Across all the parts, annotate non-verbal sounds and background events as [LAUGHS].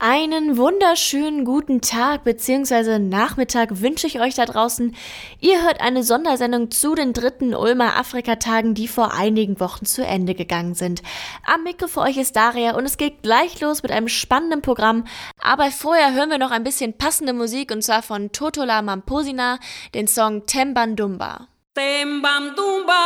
Einen wunderschönen guten Tag bzw. Nachmittag wünsche ich euch da draußen. Ihr hört eine Sondersendung zu den dritten Ulmer Afrikatagen, die vor einigen Wochen zu Ende gegangen sind. Am Mikro für euch ist Daria und es geht gleich los mit einem spannenden Programm. Aber vorher hören wir noch ein bisschen passende Musik und zwar von Totola Mamposina, den Song Tembandumba. Tembandumba.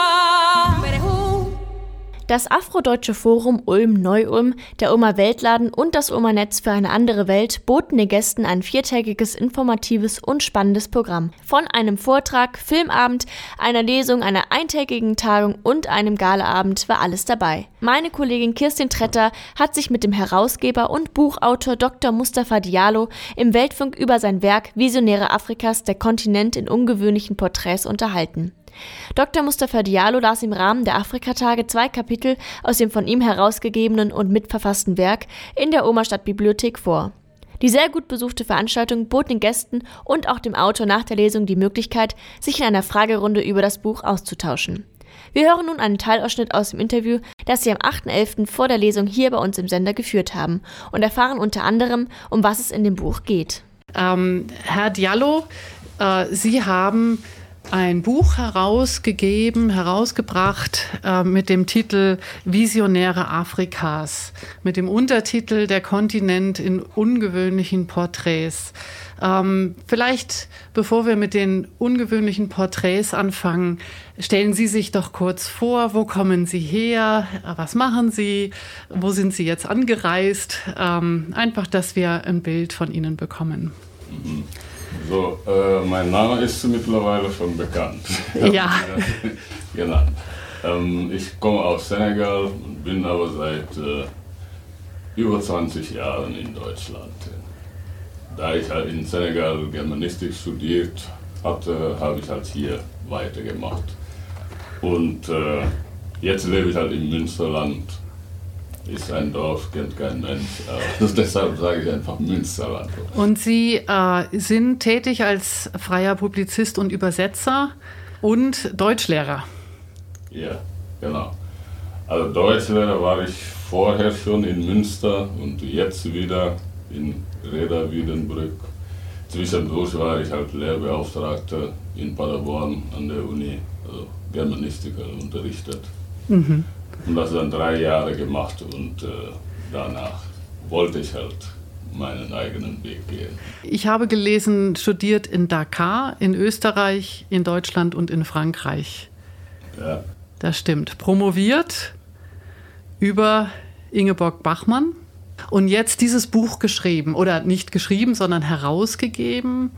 Das Afrodeutsche Forum Ulm-Neu-Ulm, der Ulmer Weltladen und das Ulmer Netz für eine andere Welt boten den Gästen ein viertägiges, informatives und spannendes Programm. Von einem Vortrag, Filmabend, einer Lesung, einer eintägigen Tagung und einem Galaabend war alles dabei. Meine Kollegin Kirstin Tretter hat sich mit dem Herausgeber und Buchautor Dr. Mustafa Diallo im Weltfunk über sein Werk Visionäre Afrikas, der Kontinent in ungewöhnlichen Porträts unterhalten. Dr. Mustafa Diallo las im Rahmen der Afrikatage zwei Kapitel aus dem von ihm herausgegebenen und mitverfassten Werk in der Omerstadt Bibliothek vor. Die sehr gut besuchte Veranstaltung bot den Gästen und auch dem Autor nach der Lesung die Möglichkeit, sich in einer Fragerunde über das Buch auszutauschen. Wir hören nun einen Teilausschnitt aus dem Interview, das Sie am 8.11. vor der Lesung hier bei uns im Sender geführt haben und erfahren unter anderem, um was es in dem Buch geht. Ähm, Herr Diallo, äh, Sie haben ein Buch herausgegeben, herausgebracht äh, mit dem Titel Visionäre Afrikas, mit dem Untertitel Der Kontinent in ungewöhnlichen Porträts. Ähm, vielleicht, bevor wir mit den ungewöhnlichen Porträts anfangen, stellen Sie sich doch kurz vor, wo kommen Sie her, was machen Sie, wo sind Sie jetzt angereist, ähm, einfach, dass wir ein Bild von Ihnen bekommen. Mhm. So, äh, mein Name ist mittlerweile schon bekannt. [LAUGHS] Ja. [LAUGHS] genau. Ähm, ich komme aus Senegal und bin aber seit äh, über 20 Jahren in Deutschland. Da ich halt in Senegal Germanistik studiert hatte, habe ich halt hier weitergemacht. Und äh, jetzt lebe ich halt im Münsterland ist ein Dorf, kennt kein Mensch. Also [LAUGHS] deshalb sage ich einfach Münsterland. Und Sie äh, sind tätig als freier Publizist und Übersetzer und Deutschlehrer. Ja, genau. Also Deutschlehrer war ich vorher schon in Münster und jetzt wieder in Reda Wiedenbrück. Zwischendurch war ich halt Lehrbeauftragter in Paderborn an der Uni, also Germanistiker unterrichtet. Mhm. Und das dann drei Jahre gemacht und äh, danach wollte ich halt meinen eigenen Weg gehen. Ich habe gelesen, studiert in Dakar, in Österreich, in Deutschland und in Frankreich. Ja. Das stimmt. Promoviert über Ingeborg Bachmann und jetzt dieses Buch geschrieben oder nicht geschrieben, sondern herausgegeben.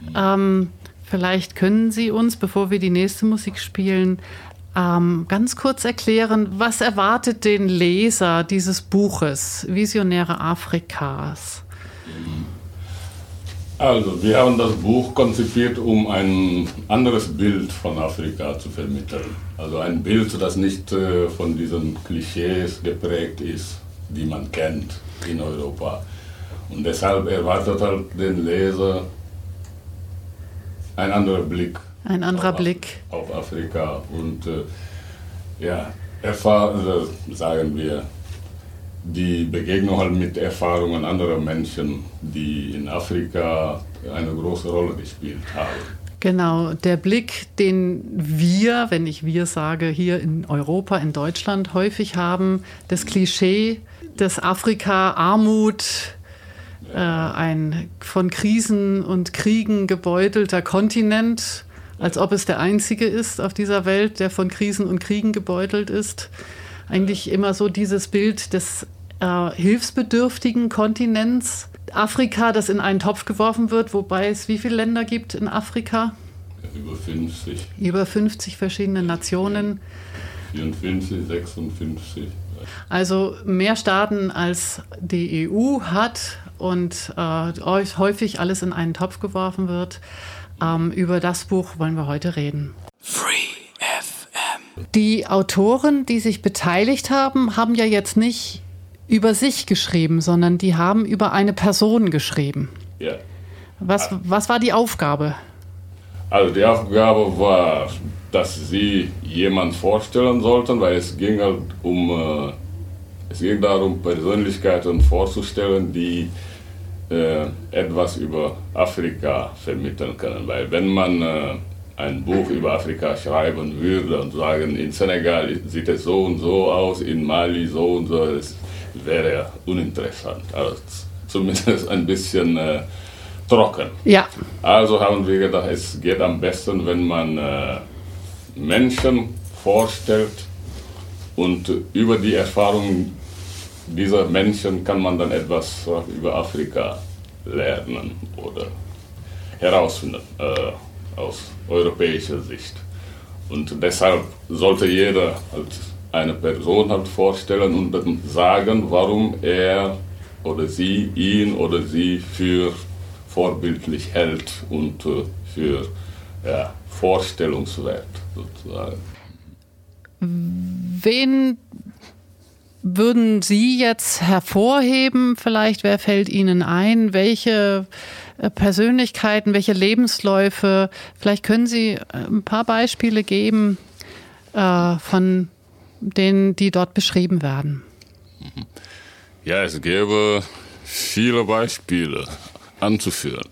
Mhm. Ähm, vielleicht können Sie uns, bevor wir die nächste Musik spielen, ähm, ganz kurz erklären, was erwartet den Leser dieses Buches Visionäre Afrikas? Also, wir haben das Buch konzipiert, um ein anderes Bild von Afrika zu vermitteln. Also ein Bild, das nicht äh, von diesen Klischees geprägt ist, die man kennt in Europa. Und deshalb erwartet halt den Leser ein anderer Blick ein anderer auf, Blick. Auf Afrika und äh, ja, erfahren, also sagen wir, die Begegnung halt mit Erfahrungen anderer Menschen, die in Afrika eine große Rolle gespielt haben. Genau, der Blick, den wir, wenn ich wir sage, hier in Europa, in Deutschland häufig haben, das Klischee, dass Afrika Armut, äh, ein von Krisen und Kriegen gebeutelter Kontinent als ob es der einzige ist auf dieser Welt, der von Krisen und Kriegen gebeutelt ist. Eigentlich immer so dieses Bild des äh, hilfsbedürftigen Kontinents. Afrika, das in einen Topf geworfen wird, wobei es wie viele Länder gibt in Afrika? Über 50. Über 50 verschiedene Nationen. 54, 56. Also mehr Staaten als die EU hat und äh, häufig alles in einen Topf geworfen wird. Ähm, über das Buch wollen wir heute reden. Free FM. Die Autoren, die sich beteiligt haben, haben ja jetzt nicht über sich geschrieben, sondern die haben über eine Person geschrieben. Ja. Was, was war die Aufgabe? Also die Aufgabe war, dass sie jemand vorstellen sollten, weil es ging halt um äh, es ging darum, Persönlichkeiten vorzustellen, die äh, etwas über Afrika vermitteln können. Weil wenn man äh, ein Buch über Afrika schreiben würde und sagen, in Senegal sieht es so und so aus, in Mali so und so, das wäre uninteressant. Also zumindest ein bisschen äh, trocken. Ja. Also haben wir gedacht, es geht am besten, wenn man äh, Menschen vorstellt und über die Erfahrungen dieser Menschen kann man dann etwas über Afrika lernen oder herausfinden äh, aus europäischer Sicht. Und deshalb sollte jeder halt eine Person halt vorstellen und dann sagen, warum er oder sie ihn oder sie für vorbildlich hält und äh, für ja, vorstellungswert sozusagen. Wen würden Sie jetzt hervorheben? Vielleicht, wer fällt Ihnen ein? Welche äh, Persönlichkeiten, welche Lebensläufe? Vielleicht können Sie äh, ein paar Beispiele geben äh, von denen, die dort beschrieben werden. Ja, es gäbe viele Beispiele anzuführen.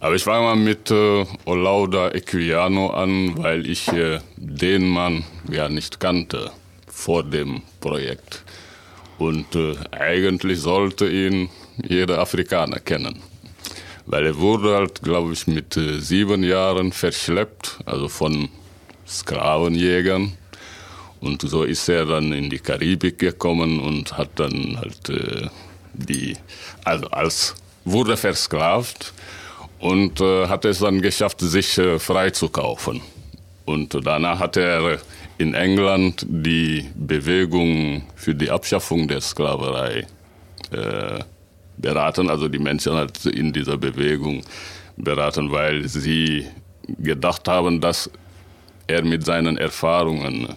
Aber ich fange mal mit äh, Olauda Equiano an, weil ich äh, den Mann ja nicht kannte vor dem Projekt. Und äh, eigentlich sollte ihn jeder Afrikaner kennen. Weil er wurde halt, glaube ich, mit äh, sieben Jahren verschleppt, also von Sklavenjägern. Und so ist er dann in die Karibik gekommen und hat dann halt äh, die, also als wurde versklavt und äh, hat es dann geschafft, sich äh, freizukaufen. Und danach hat er in England die Bewegung für die Abschaffung der Sklaverei äh, beraten, also die Menschen halt in dieser Bewegung beraten, weil sie gedacht haben, dass er mit seinen Erfahrungen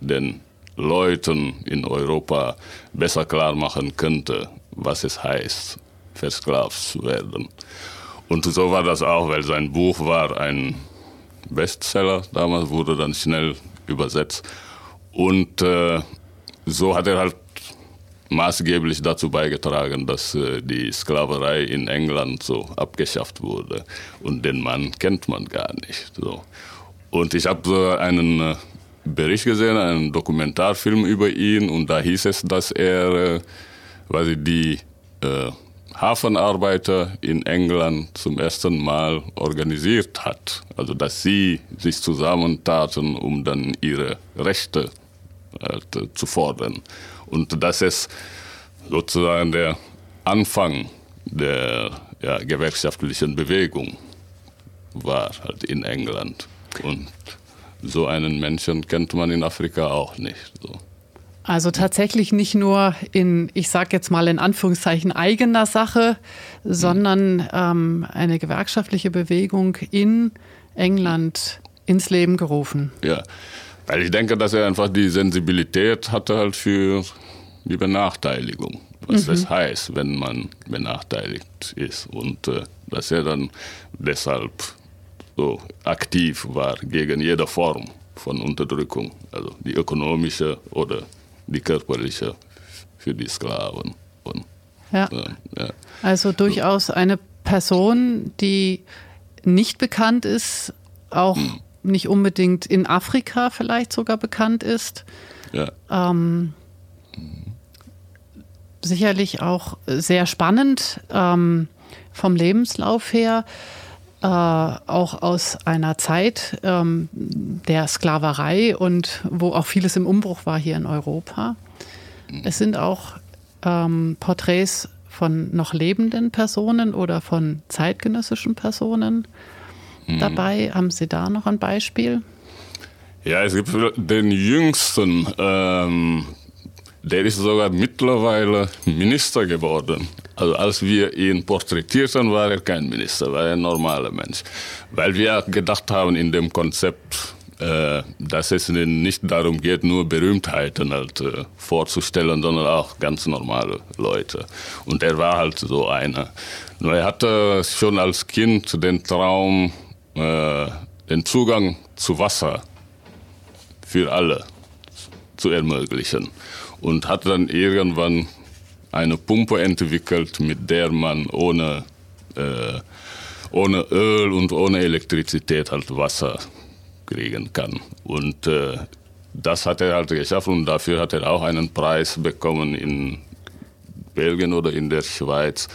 den Leuten in Europa besser klar machen könnte, was es heißt, versklavt zu werden. Und so war das auch, weil sein Buch war ein Bestseller. Damals wurde dann schnell übersetzt. Und äh, so hat er halt maßgeblich dazu beigetragen, dass äh, die Sklaverei in England so abgeschafft wurde. Und den Mann kennt man gar nicht. So. Und ich habe so einen äh, Bericht gesehen, einen Dokumentarfilm über ihn, und da hieß es, dass er, äh, weiß ich, die äh, Hafenarbeiter in England zum ersten Mal organisiert hat. Also dass sie sich zusammentaten, um dann ihre Rechte äh, zu fordern. Und das ist sozusagen der Anfang der ja, gewerkschaftlichen Bewegung war halt in England. Und so einen Menschen kennt man in Afrika auch nicht. So. Also tatsächlich nicht nur in, ich sage jetzt mal in Anführungszeichen eigener Sache, sondern ähm, eine gewerkschaftliche Bewegung in England ins Leben gerufen. Ja, weil ich denke, dass er einfach die Sensibilität hatte halt für die Benachteiligung, was mhm. das heißt, wenn man benachteiligt ist und äh, dass er dann deshalb so aktiv war gegen jede Form von Unterdrückung, also die ökonomische oder die körperliche für die Sklaven. Und, ja. ja. Also durchaus eine Person, die nicht bekannt ist, auch hm. nicht unbedingt in Afrika vielleicht sogar bekannt ist. Ja. Ähm, sicherlich auch sehr spannend ähm, vom Lebenslauf her. Äh, auch aus einer Zeit ähm, der Sklaverei und wo auch vieles im Umbruch war hier in Europa. Es sind auch ähm, Porträts von noch lebenden Personen oder von zeitgenössischen Personen mhm. dabei. Haben Sie da noch ein Beispiel? Ja, es gibt den jüngsten ähm, der ist sogar mittlerweile Minister geworden. Also als wir ihn porträtierten, war er kein Minister, war ein normaler Mensch. Weil wir gedacht haben in dem Konzept, äh, dass es nicht darum geht, nur Berühmtheiten halt äh, vorzustellen, sondern auch ganz normale Leute. Und er war halt so einer. Er hatte schon als Kind den Traum, äh, den Zugang zu Wasser für alle zu ermöglichen. und hat dann irgendwann eine Pumpe entwickelt, mit der man ohne, äh, ohne Öl und ohne Elektrizität halt Wasser kriegen kann. Und äh, das hat er halt geschafft und dafür hat er auch einen Preis bekommen in Belgien oder in der Schweiz.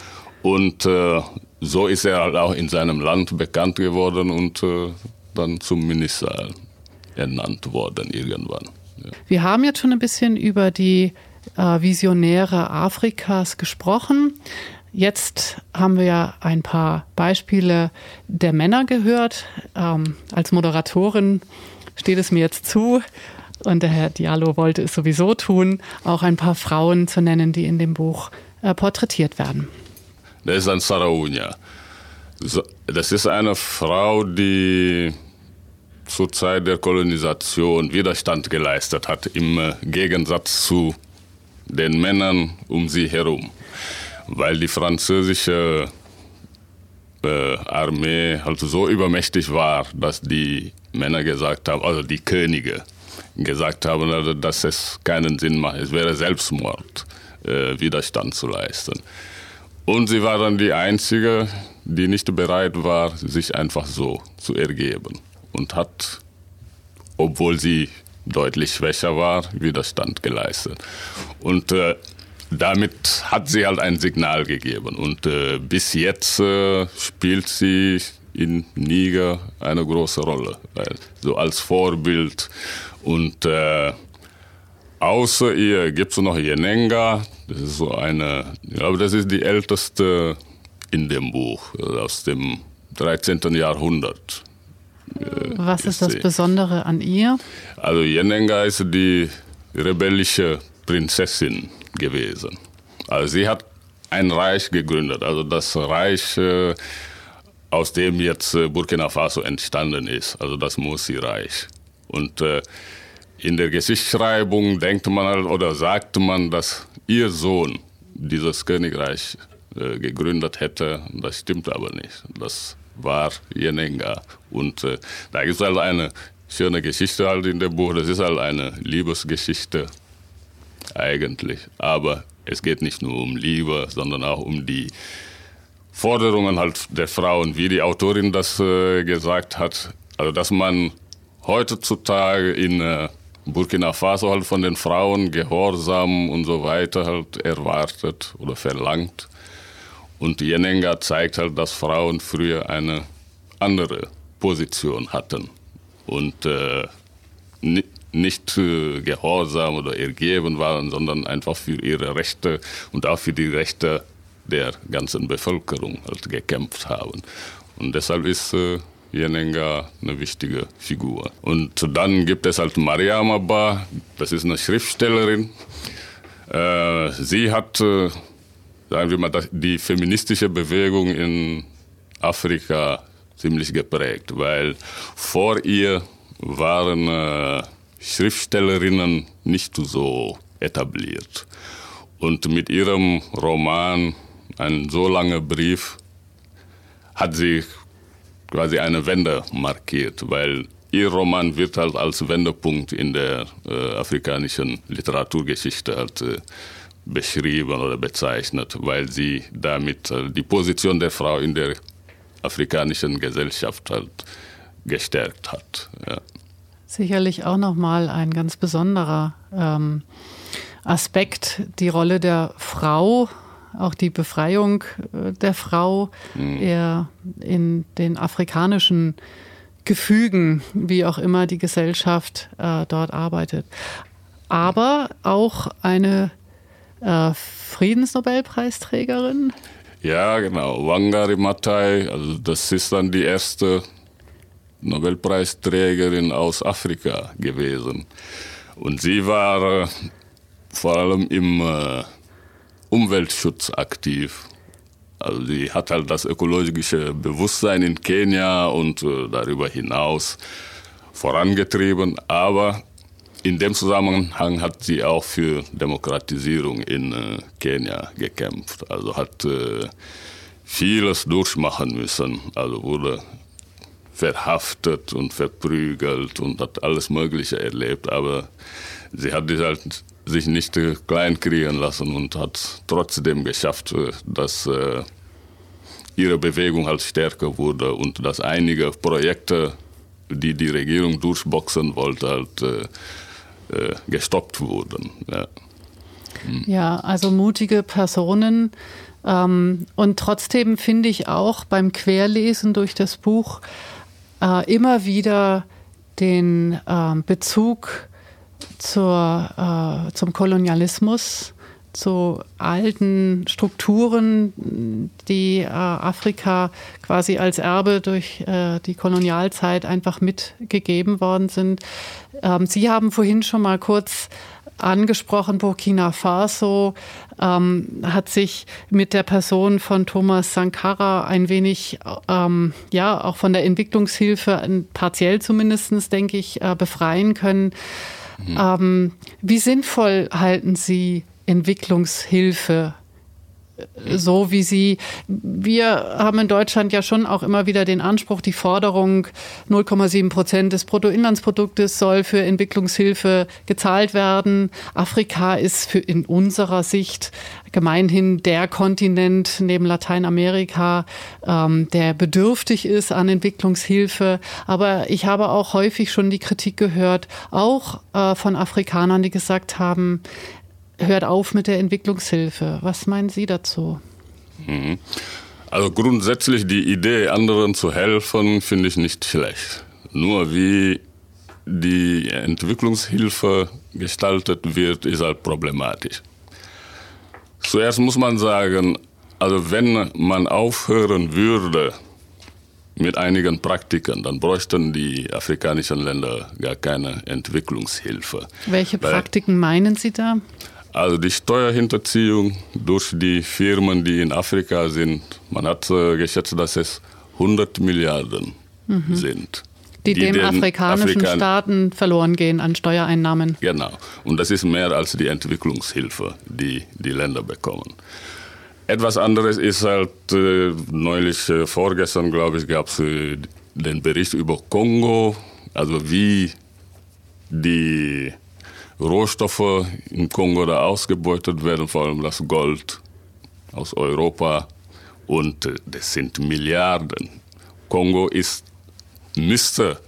Und äh, so ist er halt auch in seinem Land bekannt geworden und äh, dann zum Minister ernannt worden irgendwann. Ja. Wir haben jetzt schon ein bisschen über die äh, Visionäre Afrikas gesprochen. Jetzt haben wir ja ein paar Beispiele der Männer gehört. Ähm, als Moderatorin steht es mir jetzt zu, und der Herr Diallo wollte es sowieso tun, auch ein paar Frauen zu nennen, die in dem Buch äh, porträtiert werden. Das ist ein Saraunia. Das ist eine Frau, die zur Zeit der Kolonisation Widerstand geleistet hat, im äh, Gegensatz zu den Männern um sie herum. Weil die französische äh, Armee halt so übermächtig war, dass die Männer gesagt haben, also die Könige, gesagt haben, also, dass es keinen Sinn macht. Es wäre Selbstmord, äh, Widerstand zu leisten. Und sie war dann die Einzige, die nicht bereit war, sich einfach so zu ergeben. Und hat, obwohl sie deutlich schwächer war, Widerstand geleistet. Und äh, damit hat sie halt ein Signal gegeben. Und äh, bis jetzt äh, spielt sie in Niger eine große Rolle. So als Vorbild. Und äh, außer ihr gibt es noch Yenenga. Das ist so eine, ich glaube, das ist die älteste in dem Buch, aus dem 13. Jahrhundert. Äh, Was ist das Besondere an ihr? Also Yenenga ist die rebellische Prinzessin gewesen. Also sie hat ein Reich gegründet, also das Reich äh, aus dem jetzt äh, Burkina Faso entstanden ist, also das Mursi-Reich. Und äh, in der Geschichtsschreibung denkt man halt, oder sagt man, dass ihr Sohn dieses Königreich äh, gegründet hätte. Das stimmt aber nicht. Das war Yenenga. Und äh, da gibt es halt eine schöne Geschichte halt in dem Buch. Das ist halt eine Liebesgeschichte eigentlich. Aber es geht nicht nur um Liebe, sondern auch um die Forderungen halt der Frauen, wie die Autorin das äh, gesagt hat. Also, dass man heutzutage in äh, Burkina Faso halt von den Frauen Gehorsam und so weiter halt erwartet oder verlangt. Und Jenenga zeigt halt, dass Frauen früher eine andere Position hatten und äh, nicht äh, gehorsam oder ergeben waren, sondern einfach für ihre Rechte und auch für die Rechte der ganzen Bevölkerung halt gekämpft haben. Und deshalb ist äh, Jenenga eine wichtige Figur. Und dann gibt es halt Mariam Abba, das ist eine Schriftstellerin. Äh, sie hat, äh, sagen wir mal, die feministische Bewegung in Afrika ziemlich geprägt, weil vor ihr waren äh, Schriftstellerinnen nicht so etabliert. Und mit ihrem Roman ein so langer Brief hat sie quasi eine Wende markiert, weil ihr Roman wird halt als Wendepunkt in der äh, afrikanischen Literaturgeschichte halt äh, beschrieben oder bezeichnet, weil sie damit äh, die Position der Frau in der afrikanischen Gesellschaft halt gestärkt hat. Ja. Sicherlich auch nochmal ein ganz besonderer ähm, Aspekt, die Rolle der Frau auch die Befreiung äh, der Frau mhm. in den afrikanischen Gefügen, wie auch immer die Gesellschaft äh, dort arbeitet. Aber auch eine äh, Friedensnobelpreisträgerin. Ja, genau. Wangari Maathai, also das ist dann die erste Nobelpreisträgerin aus Afrika gewesen. Und sie war äh, vor allem im äh, Umweltschutz aktiv. Also sie hat halt das ökologische Bewusstsein in Kenia und äh, darüber hinaus vorangetrieben, aber in dem Zusammenhang hat sie auch für Demokratisierung in äh, Kenia gekämpft. Also hat äh, vieles durchmachen müssen. Also wurde verhaftet und verprügelt und hat alles Mögliche erlebt. Aber sie hat halt sich nicht äh, kleinkriegen lassen und hat trotzdem geschafft, äh, dass äh, ihre Bewegung halt stärker wurde und dass einige Projekte, die die Regierung durchboxen wollte, halt äh, gestoppt wurden. Ja. Ja, also mutige Personen. Ähm, und trotzdem finde ich auch beim Querlesen durch das Buch äh, immer wieder den äh, Bezug zur, äh, zum Kolonialismus, zu alten Strukturen, die äh, Afrika quasi als Erbe durch äh, die Kolonialzeit einfach mitgegeben worden sind. Ähm, Sie haben vorhin schon mal kurz angesprochen, Burkina Faso ähm, hat sich mit der Person von Thomas Sankara ein wenig, ähm, ja, auch von der Entwicklungshilfe, partiell zumindest, denke ich, äh, befreien können. Mhm. Ähm, wie sinnvoll halten Sie Entwicklungshilfe so wie sie, wir haben in Deutschland ja schon auch immer wieder den Anspruch, die Forderung 0,7 Prozent des Bruttoinlandsproduktes soll für Entwicklungshilfe gezahlt werden. Afrika ist für in unserer Sicht gemeinhin der Kontinent neben Lateinamerika, ähm, der bedürftig ist an Entwicklungshilfe. Aber ich habe auch häufig schon die Kritik gehört, auch äh, von Afrikanern, die gesagt haben, hört auf mit der Entwicklungshilfe. Was meinen Sie dazu? Mhm. Also grundsätzlich die Idee, anderen zu helfen, finde ich nicht schlecht. Nur wie die Entwicklungshilfe gestaltet wird, ist halt problematisch. Zuerst muss man sagen, also wenn man aufhören würde mit einigen Praktiken, dann bräuchten die afrikanischen Länder gar keine Entwicklungshilfe. Welche Praktiken meinen Sie da? Also die Steuerhinterziehung durch die Firmen, die in Afrika sind, man hat äh, geschätzt, dass es 100 Milliarden mhm. sind. Die, die den afrikanischen Afrikan Staaten verloren gehen an Steuereinnahmen. Genau. Und das ist mehr als die Entwicklungshilfe, die die Länder bekommen. Etwas anderes ist halt, äh, neulich, äh, vorgestern, glaube ich, gab es äh, den Bericht über Kongo, also wie die Rohstoffe im Kongo da ausgebeutet werden, vor allem das Gold aus Europa. Und äh, das sind Milliarden. Kongo ist, müsste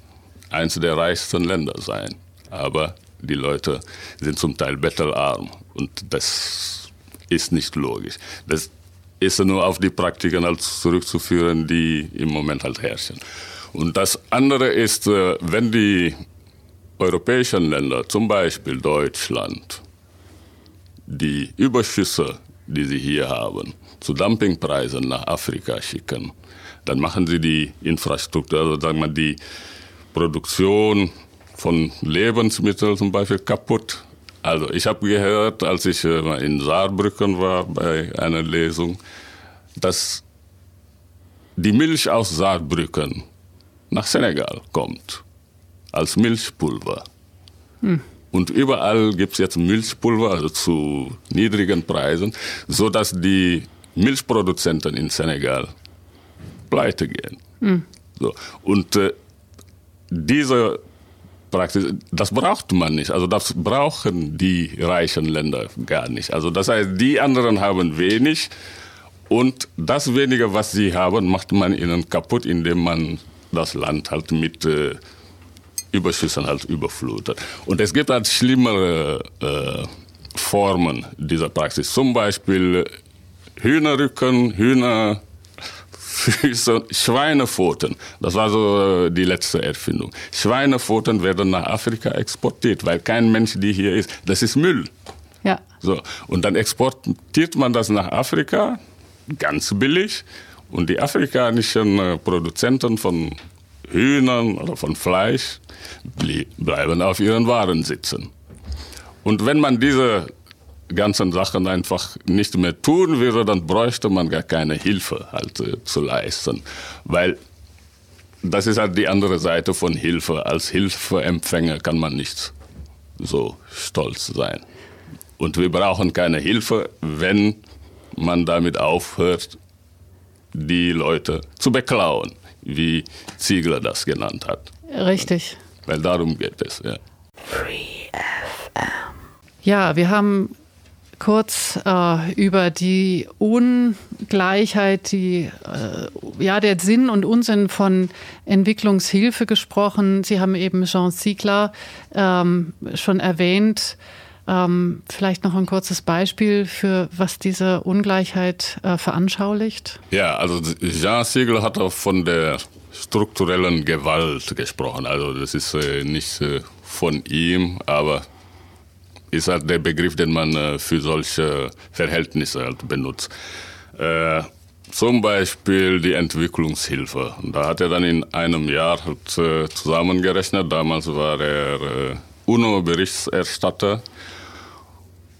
eines der reichsten Länder sein. Aber die Leute sind zum Teil bettelarm. Und das ist nicht logisch. Das ist nur auf die Praktiken halt zurückzuführen, die im Moment halt herrschen. Und das andere ist, äh, wenn die europäischen Länder, zum Beispiel Deutschland, die Überschüsse, die sie hier haben, zu Dumpingpreisen nach Afrika schicken, dann machen sie die Infrastruktur, also sagen wir die Produktion von Lebensmitteln zum Beispiel kaputt. Also ich habe gehört, als ich äh, in Saarbrücken war bei einer Lesung, dass die Milch aus Saarbrücken nach Senegal kommt als Milchpulver. Hm. Und überall gibt es jetzt Milchpulver, also zu niedrigen Preisen, sodass die Milchproduzenten in Senegal pleite gehen. Hm. So. Und äh, diese Praxis, das braucht man nicht. Also das brauchen die reichen Länder gar nicht. Also das heißt, die anderen haben wenig und das wenige, was sie haben, macht man ihnen kaputt, indem man das Land halt mit äh, Überschüssen halt überflutet. Und es gibt halt schlimmere äh, Formen dieser Praxis. Zum Beispiel Hühnerrücken, Hühnerfüße, Schweinepfoten. Das war so äh, die letzte Erfindung. Schweinepfoten werden nach Afrika exportiert, weil kein Mensch die hier ist. Das ist Müll. Ja. So. Und dann exportiert man das nach Afrika, ganz billig. Und die afrikanischen äh, Produzenten von Hühnern oder von Fleisch bleiben auf ihren Waren sitzen. Und wenn man diese ganzen Sachen einfach nicht mehr tun würde, dann bräuchte man gar keine Hilfe halt äh, zu leisten. Weil das ist halt die andere Seite von Hilfe. Als Hilfeempfänger kann man nicht so stolz sein. Und wir brauchen keine Hilfe, wenn man damit aufhört, die Leute zu beklauen wie Ziegler das genannt hat. Richtig. Weil darum geht es, ja. Free FM. Ja, wir haben kurz äh, über die Ungleichheit, die, äh, ja, der Sinn und Unsinn von Entwicklungshilfe gesprochen. Sie haben eben Jean Ziegler ähm, schon erwähnt. Ähm, vielleicht noch ein kurzes Beispiel für was diese Ungleichheit äh, veranschaulicht. Ja, also Jean Ziegler hat auch von der strukturellen Gewalt gesprochen. Also das ist äh, nicht äh, von ihm, aber ist halt der Begriff, den man äh, für solche Verhältnisse halt benutzt. Äh, zum Beispiel die Entwicklungshilfe. Da hat er dann in einem Jahr halt, äh, zusammengerechnet. Damals war er äh, UNO-Berichterstatter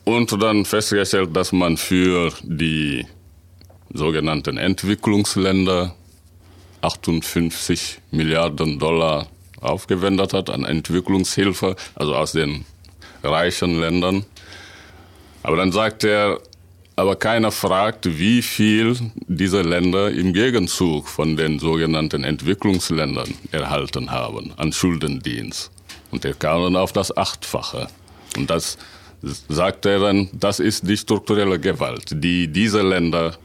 und dann festgestellt, dass man für die sogenannten Entwicklungsländer 58 Milliarden Dollar aufgewendet hat an Entwicklungshilfe, also aus den reichen Ländern. Aber dann sagt er, aber keiner fragt, wie viel diese Länder im Gegenzug von den sogenannten Entwicklungsländern erhalten haben an Schuldendienst. Und er kam dann auf das Achtfache. Und das sagt er dann, das ist die strukturelle Gewalt, die diese Länder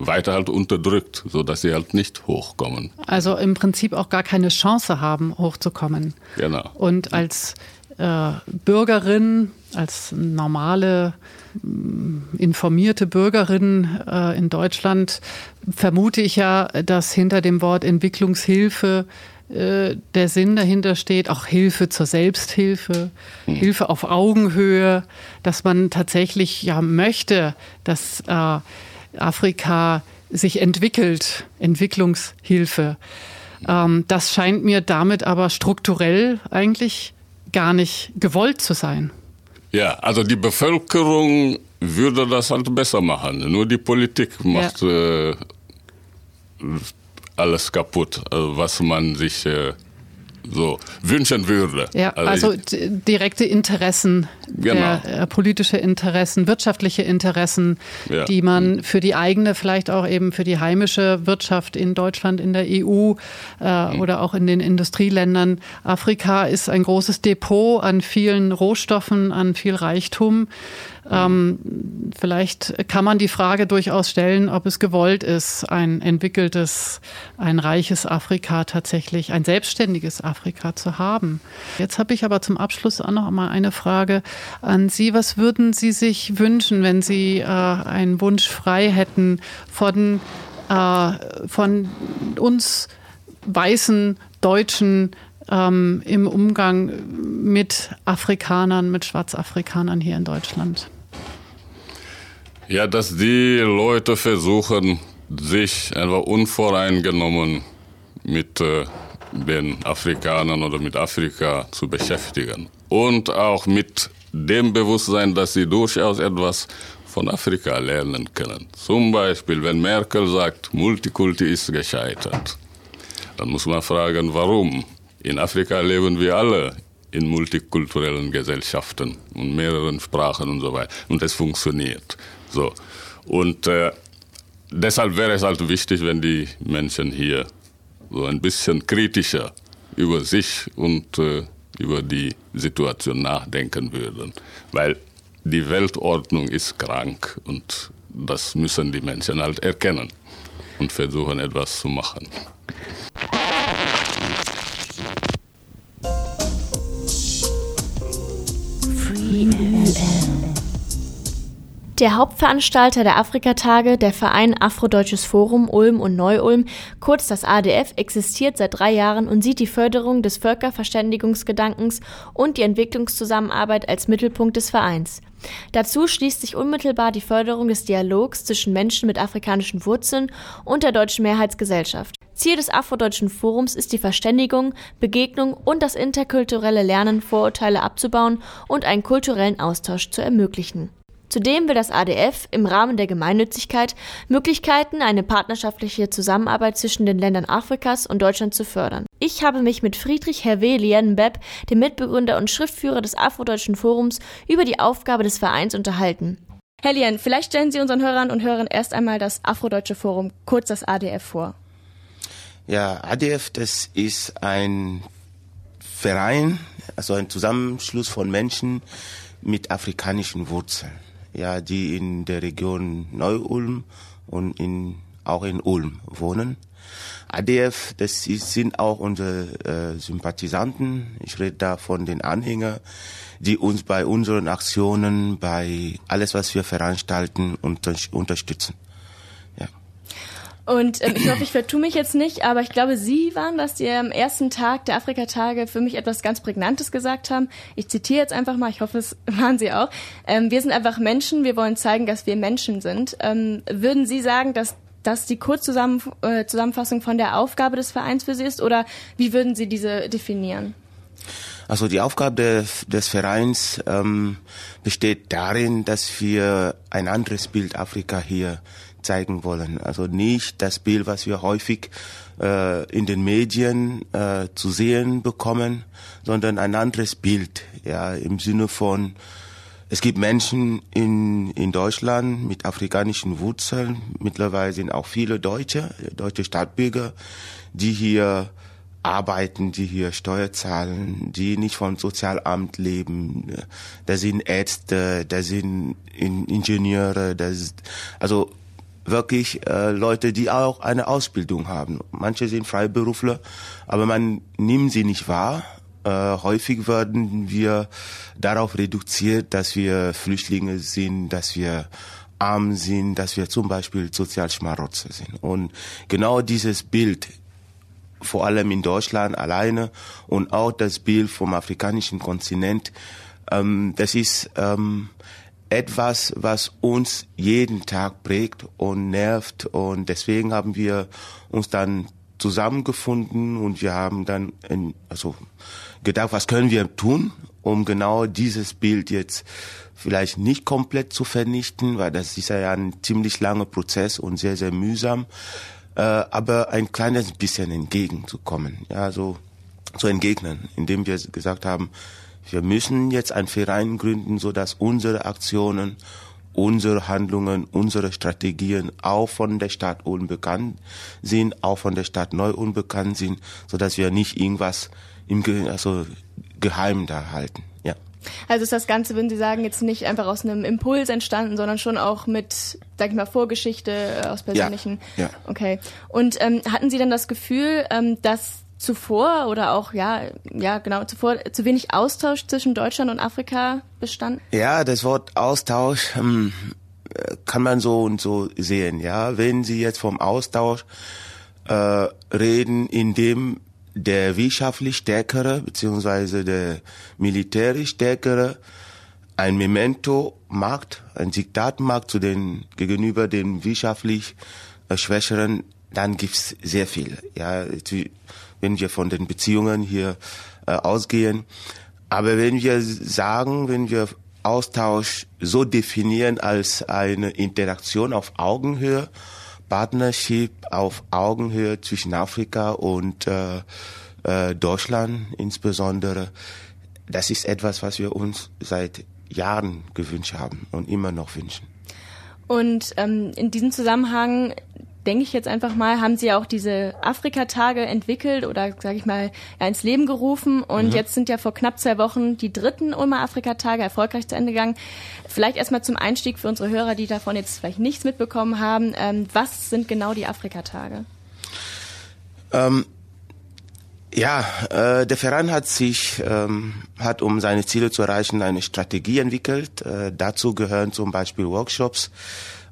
weiter halt unterdrückt, sodass sie halt nicht hochkommen. Also im Prinzip auch gar keine Chance haben, hochzukommen. Genau. Und als äh, Bürgerin, als normale, mm, informierte Bürgerin äh, in Deutschland vermute ich ja, dass hinter dem Wort Entwicklungshilfe äh, der Sinn dahinter steht, auch Hilfe zur Selbsthilfe, mhm. Hilfe auf Augenhöhe, dass man tatsächlich ja möchte, dass äh, Afrika sich entwickelt, Entwicklungshilfe. Ähm, das scheint mir damit aber strukturell eigentlich gar nicht gewollt zu sein. Ja, also die Bevölkerung würde das halt besser machen. Nur die Politik macht ja. äh, alles kaputt, also was man sich äh, so wünschen würde. Ja, also, also direkte Interessen, genau. äh, politische Interessen, wirtschaftliche Interessen, ja. die man für die eigene, vielleicht auch eben für die heimische Wirtschaft in Deutschland, in der EU äh, mhm. oder auch in den Industrieländern. Afrika ist ein großes Depot an vielen Rohstoffen, an viel Reichtum. Ähm, vielleicht kann man die Frage durchaus stellen, ob es gewollt ist, ein entwickeltes, ein reiches Afrika tatsächlich, ein selbstständiges Afrika zu haben. Jetzt habe ich aber zum Abschluss auch noch mal eine Frage an Sie. Was würden Sie sich wünschen, wenn Sie äh, einen Wunsch frei hätten von, äh, von uns weißen Deutschen ähm, im Umgang mit Afrikanern, mit Schwarzafrikanern hier in Deutschland? Ja, dass die Leute versuchen, sich einfach unvoreingenommen mit äh, den Afrikanern oder mit Afrika zu beschäftigen. Und auch mit dem Bewusstsein, dass sie durchaus etwas von Afrika lernen können. Zum Beispiel, wenn Merkel sagt, Multikulti ist gescheitert, dann muss man fragen, warum? In Afrika leben wir alle in multikulturellen Gesellschaften und mehreren Sprachen und so weiter. Und es funktioniert. So. Und äh, deshalb wäre es halt wichtig, wenn die Menschen hier so ein bisschen kritischer über sich und äh, über die Situation nachdenken würden. Weil die Weltordnung ist krank und das müssen die Menschen halt erkennen und versuchen etwas zu machen. Der Hauptveranstalter der Afrikatage, der Verein Afrodeutsches Forum Ulm und Neu-Ulm, kurz das ADF, existiert seit drei Jahren und sieht die Förderung des Völkerverständigungsgedankens und die Entwicklungszusammenarbeit als Mittelpunkt des Vereins. Dazu schließt sich unmittelbar die Förderung des Dialogs zwischen Menschen mit afrikanischen Wurzeln und der deutschen Mehrheitsgesellschaft. Ziel des Afrodeutschen Forums ist die Verständigung, Begegnung und das interkulturelle Lernen, Vorurteile abzubauen und einen kulturellen Austausch zu ermöglichen. Zudem will das ADF im Rahmen der Gemeinnützigkeit Möglichkeiten, eine partnerschaftliche Zusammenarbeit zwischen den Ländern Afrikas und Deutschland zu fördern. Ich habe mich mit Friedrich Hervé Lienbeb, dem Mitbegründer und Schriftführer des Afrodeutschen Forums, über die Aufgabe des Vereins unterhalten. Herr Lien, vielleicht stellen Sie unseren Hörern und Hörern erst einmal das Afrodeutsche Forum, kurz das ADF, vor. Ja, ADF, das ist ein Verein, also ein Zusammenschluss von Menschen, mit afrikanischen Wurzeln, ja, die in der Region Neu-Ulm und in, auch in Ulm wohnen. ADF, das sind auch unsere äh, Sympathisanten. Ich rede da von den Anhängern, die uns bei unseren Aktionen, bei alles, was wir veranstalten, unter, unterstützen. Und ähm, ich hoffe, ich vertue mich jetzt nicht, aber ich glaube, Sie waren das, die am ersten Tag der Afrikatage für mich etwas ganz Prägnantes gesagt haben. Ich zitiere jetzt einfach mal, ich hoffe, es [LAUGHS] waren Sie auch. Ähm, wir sind einfach Menschen, wir wollen zeigen, dass wir Menschen sind. Ähm, würden Sie sagen, dass das die Kurzzusammenfassung äh, von der Aufgabe des Vereins für Sie ist oder wie würden Sie diese definieren? Also die Aufgabe des, des Vereins ähm, besteht darin, dass wir ein anderes Bild Afrika hier zeigen wollen. Also nicht das Bild, was wir häufig äh, in den Medien äh, zu sehen bekommen, sondern ein anderes Bild, ja, im Sinne von es gibt Menschen in, in Deutschland mit afrikanischen Wurzeln. Mittlerweile sind auch viele Deutsche, deutsche Stadtbürger, die hier arbeiten, die hier Steuer zahlen, die nicht vom Sozialamt leben. Da sind Ärzte, da sind Ingenieure, das, also wirklich äh, Leute, die auch eine Ausbildung haben. Manche sind Freiberufler, aber man nimmt sie nicht wahr. Äh, häufig werden wir darauf reduziert, dass wir Flüchtlinge sind, dass wir arm sind, dass wir zum Beispiel Sozialschmarotzer sind. Und genau dieses Bild, vor allem in Deutschland alleine und auch das Bild vom afrikanischen Kontinent, ähm, das ist ähm, etwas, was uns jeden Tag prägt und nervt. Und deswegen haben wir uns dann zusammengefunden und wir haben dann in, also gedacht, was können wir tun, um genau dieses Bild jetzt vielleicht nicht komplett zu vernichten, weil das ist ja ein ziemlich langer Prozess und sehr, sehr mühsam, äh, aber ein kleines bisschen entgegenzukommen, ja, so zu entgegnen, indem wir gesagt haben, wir müssen jetzt einen Verein gründen, so dass unsere Aktionen, unsere Handlungen, unsere Strategien auch von der Stadt Ulm bekannt sind, auch von der Stadt Neu-Ulm bekannt sind, so dass wir nicht irgendwas im Ge also geheim da halten. Ja. Also ist das Ganze, würden Sie sagen, jetzt nicht einfach aus einem Impuls entstanden, sondern schon auch mit, sag ich mal, Vorgeschichte äh, aus persönlichen. Ja. ja. Okay. Und ähm, hatten Sie denn das Gefühl, ähm, dass zuvor oder auch ja ja genau zuvor zu wenig Austausch zwischen Deutschland und Afrika bestand? Ja, das Wort Austausch ähm, kann man so und so sehen. Ja, wenn Sie jetzt vom Austausch äh, reden, in dem der wirtschaftlich stärkere beziehungsweise der militärisch stärkere ein Memento macht, ein Diktat macht zu den gegenüber den wirtschaftlich äh, schwächeren, dann gibt's sehr viel. Ja, wenn wir von den Beziehungen hier äh, ausgehen. Aber wenn wir sagen, wenn wir Austausch so definieren als eine Interaktion auf Augenhöhe, Partnership auf Augenhöhe zwischen Afrika und äh, äh, Deutschland insbesondere, das ist etwas, was wir uns seit Jahren gewünscht haben und immer noch wünschen. Und ähm, in diesem Zusammenhang denke ich jetzt einfach mal, haben Sie auch diese Afrika-Tage entwickelt oder, sage ich mal, ja, ins Leben gerufen. Und mhm. jetzt sind ja vor knapp zwei Wochen die dritten Ulmer Afrika-Tage erfolgreich zu Ende gegangen. Vielleicht erstmal zum Einstieg für unsere Hörer, die davon jetzt vielleicht nichts mitbekommen haben. Ähm, was sind genau die Afrika-Tage? Ähm ja, äh, der Verein hat sich, ähm, hat um seine Ziele zu erreichen, eine Strategie entwickelt. Äh, dazu gehören zum Beispiel Workshops,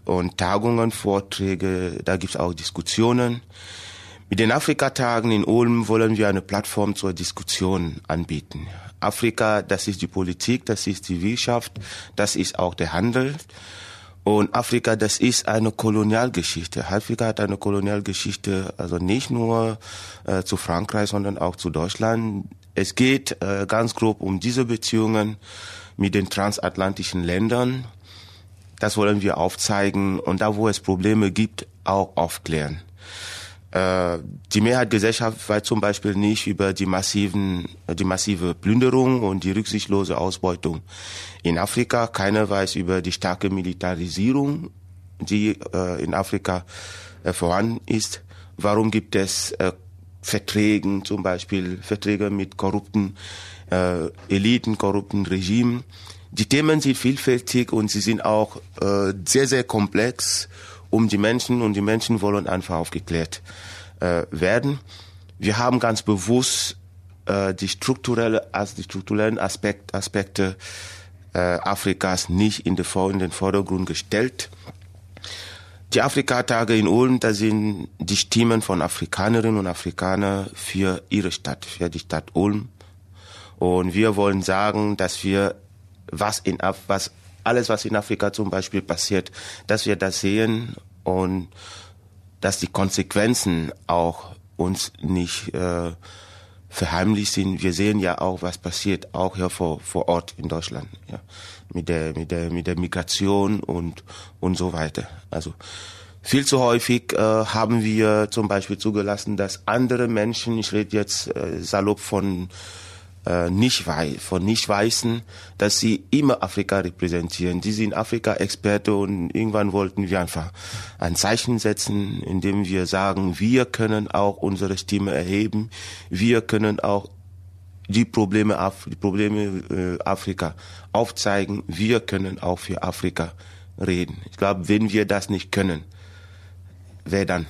und Tagungen, Vorträge, da gibt's auch Diskussionen. Mit den Afrikatagen in Ulm wollen wir eine Plattform zur Diskussion anbieten. Afrika, das ist die Politik, das ist die Wirtschaft, das ist auch der Handel. Und Afrika, das ist eine Kolonialgeschichte. Afrika hat eine Kolonialgeschichte, also nicht nur äh, zu Frankreich, sondern auch zu Deutschland. Es geht äh, ganz grob um diese Beziehungen mit den transatlantischen Ländern. Das wollen wir aufzeigen und da, wo es Probleme gibt, auch aufklären. Äh, die Mehrheit der Gesellschaft weiß zum Beispiel nicht über die massiven, die massive Plünderung und die rücksichtslose Ausbeutung in Afrika. Keiner weiß über die starke Militarisierung, die äh, in Afrika äh, vorhanden ist. Warum gibt es Verträge, zum Beispiel Verträge mit korrupten Eliten, korrupten Regimen? Die Themen sind vielfältig und sie sind auch äh, sehr, sehr komplex um die Menschen und die Menschen wollen einfach aufgeklärt äh, werden. Wir haben ganz bewusst äh, die strukturelle, also die strukturellen Aspekt, Aspekte äh, Afrikas nicht in, in den Vordergrund gestellt. Die Afrikatage in Ulm, da sind die Stimmen von Afrikanerinnen und Afrikanern für ihre Stadt, für die Stadt Ulm. Und wir wollen sagen, dass wir was in was alles, was in Afrika zum Beispiel passiert, dass wir das sehen und dass die Konsequenzen auch uns nicht äh, verheimlicht sind. Wir sehen ja auch, was passiert, auch hier vor, vor Ort in Deutschland, ja, mit der, mit der, mit der Migration und, und so weiter. Also, viel zu häufig äh, haben wir zum Beispiel zugelassen, dass andere Menschen, ich rede jetzt äh, salopp von äh, nicht weiß, von Nicht-Weißen, dass sie immer Afrika repräsentieren. Die sind Afrika-Experte und irgendwann wollten wir einfach ein Zeichen setzen, indem wir sagen, wir können auch unsere Stimme erheben, wir können auch die Probleme, Af die Probleme äh, Afrika aufzeigen, wir können auch für Afrika reden. Ich glaube, wenn wir das nicht können, wer dann?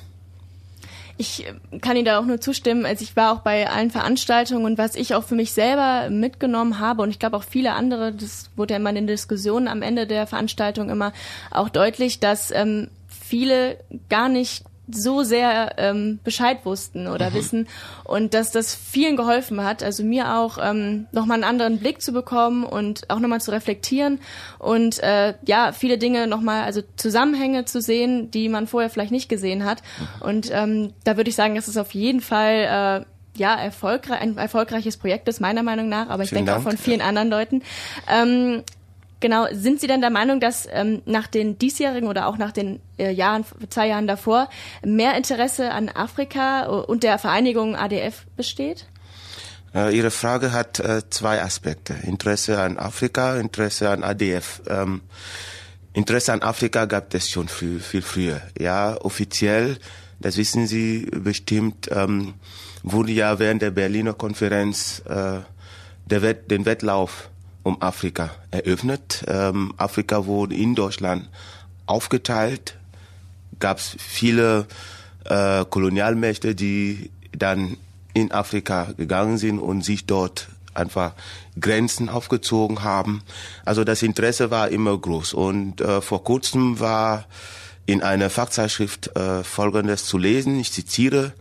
Ich äh, kann Ihnen da auch nur zustimmen. Also ich war auch bei allen Veranstaltungen und was ich auch für mich selber mitgenommen habe und ich glaube auch viele andere, das wurde ja immer in den Diskussionen am Ende der Veranstaltung immer auch deutlich, dass ähm, viele gar nicht so sehr ähm, Bescheid wussten oder mhm. wissen und dass das vielen geholfen hat, also mir auch ähm, nochmal einen anderen Blick zu bekommen und auch nochmal zu reflektieren und äh, ja, viele Dinge nochmal, also Zusammenhänge zu sehen, die man vorher vielleicht nicht gesehen hat mhm. und ähm, da würde ich sagen, das ist auf jeden Fall äh, ja, erfolgreich, ein erfolgreiches Projekt ist meiner Meinung nach, aber ich Vielen denke Dank. auch von vielen anderen Leuten. Ähm, Genau, sind Sie denn der Meinung, dass ähm, nach den diesjährigen oder auch nach den äh, Jahren, zwei Jahren davor, mehr Interesse an Afrika und der Vereinigung ADF besteht? Äh, Ihre Frage hat äh, zwei Aspekte. Interesse an Afrika, Interesse an ADF. Ähm, Interesse an Afrika gab es schon viel, viel früher. Ja, offiziell, das wissen Sie bestimmt, ähm, wurde ja während der Berliner Konferenz äh, der Wett, den Wettlauf um Afrika eröffnet. Ähm, Afrika wurde in Deutschland aufgeteilt. Gab es viele äh, Kolonialmächte, die dann in Afrika gegangen sind und sich dort einfach Grenzen aufgezogen haben. Also das Interesse war immer groß. Und äh, vor kurzem war in einer Fachzeitschrift äh, Folgendes zu lesen. Ich zitiere.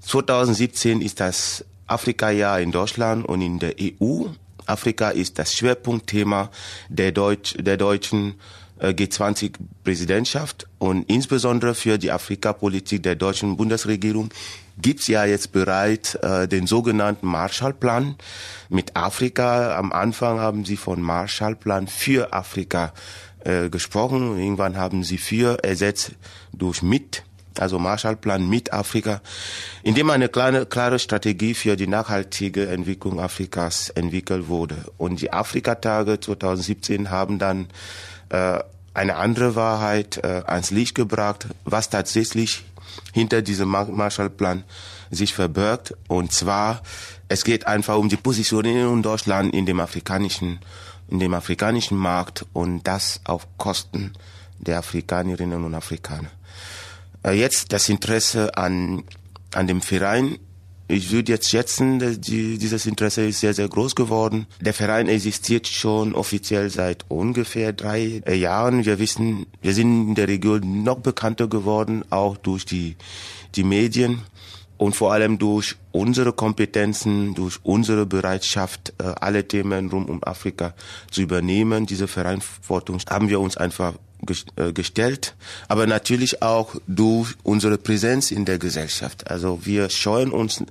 2017 ist das Afrika-Jahr in Deutschland und in der EU. Afrika ist das Schwerpunktthema der, Deutsch, der deutschen äh, G20-Präsidentschaft und insbesondere für die Afrikapolitik der deutschen Bundesregierung gibt's ja jetzt bereits äh, den sogenannten Marshallplan mit Afrika. Am Anfang haben sie von Marshallplan für Afrika äh, gesprochen. Irgendwann haben sie für ersetzt durch mit also Marshallplan mit Afrika, in dem eine kleine, klare Strategie für die nachhaltige Entwicklung Afrikas entwickelt wurde. Und die Afrikatage 2017 haben dann äh, eine andere Wahrheit äh, ans Licht gebracht, was tatsächlich hinter diesem Marshallplan sich verbirgt. Und zwar, es geht einfach um die Positionierung in Deutschland in dem afrikanischen, in dem afrikanischen Markt und das auf Kosten der Afrikanerinnen und Afrikaner. Äh, jetzt das Interesse an, an dem Verein. Ich würde jetzt schätzen, dass die, dieses Interesse ist sehr, sehr groß geworden. Der Verein existiert schon offiziell seit ungefähr drei äh, Jahren. Wir wissen, wir sind in der Region noch bekannter geworden, auch durch die, die Medien und vor allem durch unsere Kompetenzen, durch unsere Bereitschaft, äh, alle Themen rund um Afrika zu übernehmen. Diese Verantwortung haben wir uns einfach gestellt, aber natürlich auch durch unsere Präsenz in der Gesellschaft. Also wir scheuen uns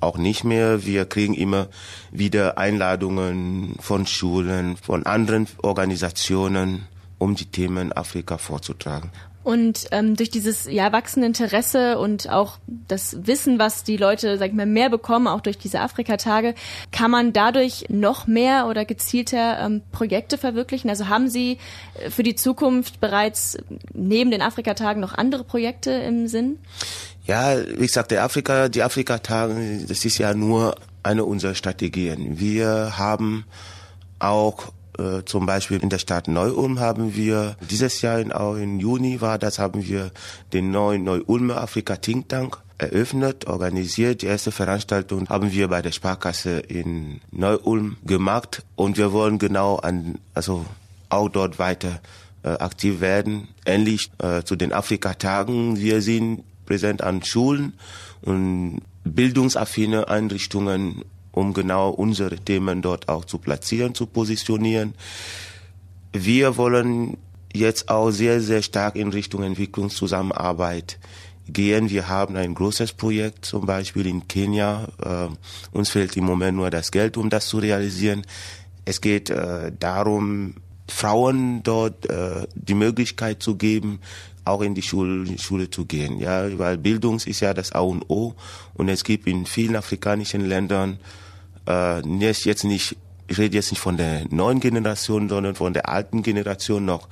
auch nicht mehr. Wir kriegen immer wieder Einladungen von Schulen, von anderen Organisationen, um die Themen Afrika vorzutragen. Und ähm, durch dieses ja wachsende Interesse und auch das Wissen, was die Leute, sag ich mal, mehr bekommen, auch durch diese Afrikatage, kann man dadurch noch mehr oder gezielter ähm, Projekte verwirklichen? Also haben Sie äh, für die Zukunft bereits neben den Afrikatagen noch andere Projekte im Sinn? Ja, wie gesagt, der Afrika, die Afrikatage, das ist ja nur eine unserer Strategien. Wir haben auch Äh, zum Beispiel in der Stadt Neu-Ulm haben wir dieses Jahr, in, auch im Juni war das, haben wir den neuen Neu-Ulmer Afrika Think Tank eröffnet, organisiert. Die erste Veranstaltung haben wir bei der Sparkasse in Neu-Ulm gemacht und wir wollen genau an, also auch dort weiter äh, aktiv werden. Ähnlich äh, zu den Afrika-Tagen. Wir sind präsent an Schulen und bildungsaffine Einrichtungen, um genau unsere Themen dort auch zu platzieren, zu positionieren. Wir wollen jetzt auch sehr, sehr stark in Richtung Entwicklungszusammenarbeit gehen. Wir haben ein großes Projekt, zum Beispiel in Kenia. Äh, uns fehlt im Moment nur das Geld, um das zu realisieren. Es geht äh, darum, Frauen dort äh, die Möglichkeit zu geben, auch in die Schule, Schule zu gehen, ja, weil Bildung ist ja das A und O und es gibt in vielen afrikanischen Ländern äh, jetzt nicht, ich rede jetzt nicht von der neuen Generation, sondern von der alten Generation noch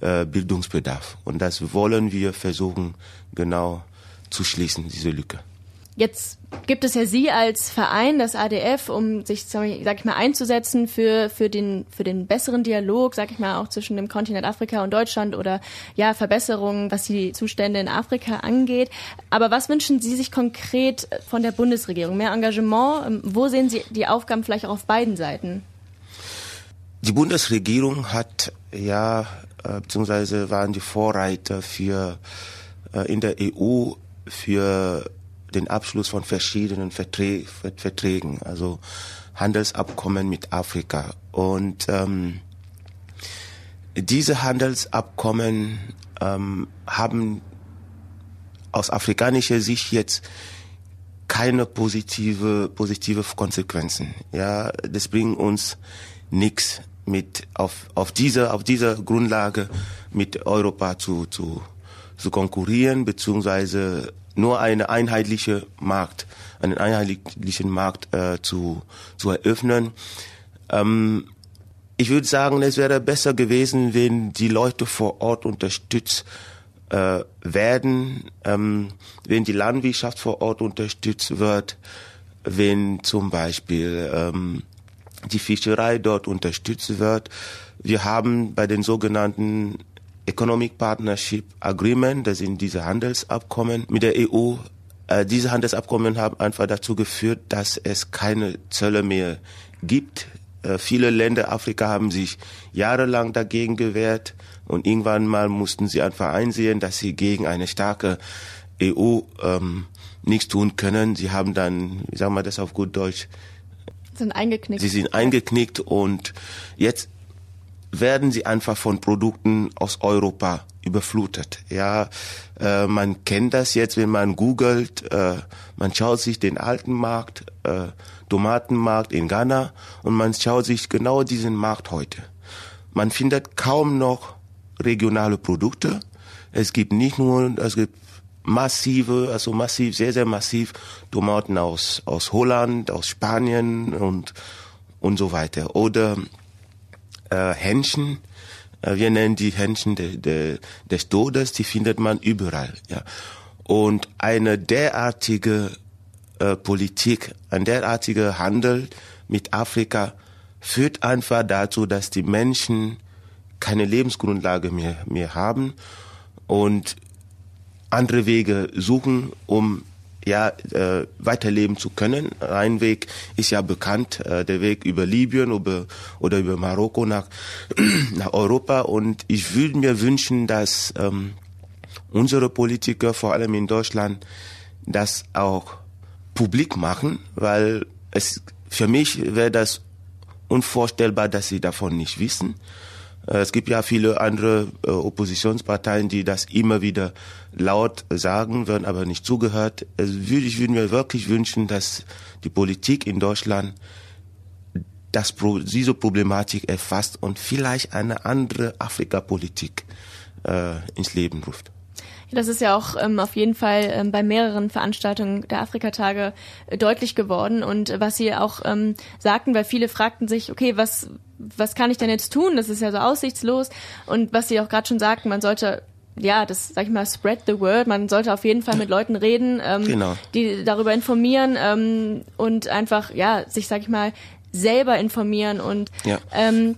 äh, Bildungsbedarf und das wollen wir versuchen genau zu schließen, diese Lücke. Jetzt gibt es ja Sie als Verein, das ADF, um sich, sag ich mal, einzusetzen für, für, den, für den besseren Dialog, sag ich mal, auch zwischen dem Kontinent Afrika und Deutschland oder ja, Verbesserungen, was die Zustände in Afrika angeht. Aber was wünschen Sie sich konkret von der Bundesregierung? Mehr Engagement? Ähm, wo sehen Sie die Aufgaben vielleicht auch auf beiden Seiten? Die Bundesregierung hat ja, äh, beziehungsweise waren die Vorreiter für äh, in der EU für den Abschluss von verschiedenen Verträ Verträgen, also Handelsabkommen mit Afrika. Und ähm, diese Handelsabkommen ähm, haben aus afrikanischer Sicht jetzt keine positive positive Konsequenzen. Ja, das bringt uns nichts mit auf auf dieser auf dieser Grundlage mit Europa zu zu zu konkurrieren beziehungsweise nur eine einheitliche Markt, einen einheitlichen Markt äh, zu, zu eröffnen. Ähm, ich würde sagen, es wäre besser gewesen, wenn die Leute vor Ort unterstützt äh, werden, ähm, wenn die Landwirtschaft vor Ort unterstützt wird, wenn zum Beispiel ähm, die Fischerei dort unterstützt wird. Wir haben bei den sogenannten Economic Partnership Agreement, das sind diese Handelsabkommen mit der EU. Äh, diese Handelsabkommen haben einfach dazu geführt, dass es keine Zölle mehr gibt. Äh, viele Länder Afrika haben sich jahrelang dagegen gewehrt und irgendwann mal mussten sie einfach einsehen, dass sie gegen eine starke EU ähm, nichts tun können. Sie haben dann, wie sagen wir das auf gut Deutsch, sind eingeknickt. Sie sind eingeknickt und jetzt werden sie einfach von Produkten aus Europa überflutet. Ja, äh, man kennt das jetzt, wenn man googelt, äh, man schaut sich den alten Markt, äh, Tomatenmarkt in Ghana und man schaut sich genau diesen Markt heute. Man findet kaum noch regionale Produkte. Es gibt nicht nur, es gibt massive, also massiv, sehr, sehr massiv Tomaten aus, aus Holland, aus Spanien und, und so weiter. Oder äh, Händchen, äh, wir nennen die Händchen de, de, des Todes, die findet man überall. Ja. Und eine derartige äh, Politik, ein derartiger Handel mit Afrika führt einfach dazu, dass die Menschen keine Lebensgrundlage mehr, mehr haben und andere Wege suchen, um ja äh, weiterleben zu können. Ein Weg ist ja bekannt, äh, der Weg über Libyen über, oder über Marokko nach, [CLEARS THROAT] nach Europa. Und ich würde mir wünschen, dass ähm, unsere Politiker, vor allem in Deutschland, das auch publik machen, weil es für mich wäre das unvorstellbar, dass sie davon nicht wissen. Äh, es gibt ja viele andere äh, Oppositionsparteien, die das immer wieder laut sagen, werden aber nicht zugehört. Also würde, ich würde mir wirklich wünschen, dass die Politik in Deutschland das, diese Problematik erfasst und vielleicht eine andere Afrikapolitik äh, ins Leben ruft. Das ist ja auch ähm, auf jeden Fall ähm, bei mehreren Veranstaltungen der Afrikatage äh, deutlich geworden. Und äh, was Sie auch ähm, sagten, weil viele fragten sich, okay, was, was kann ich denn jetzt tun? Das ist ja so aussichtslos. Und was Sie auch gerade schon sagten, man sollte ja, das sag ich mal, spread the word. Man sollte auf jeden Fall mit Leuten reden, ähm, genau. die darüber informieren ähm, und einfach, ja, sich, sag ich mal, selber informieren und Ja. ähm,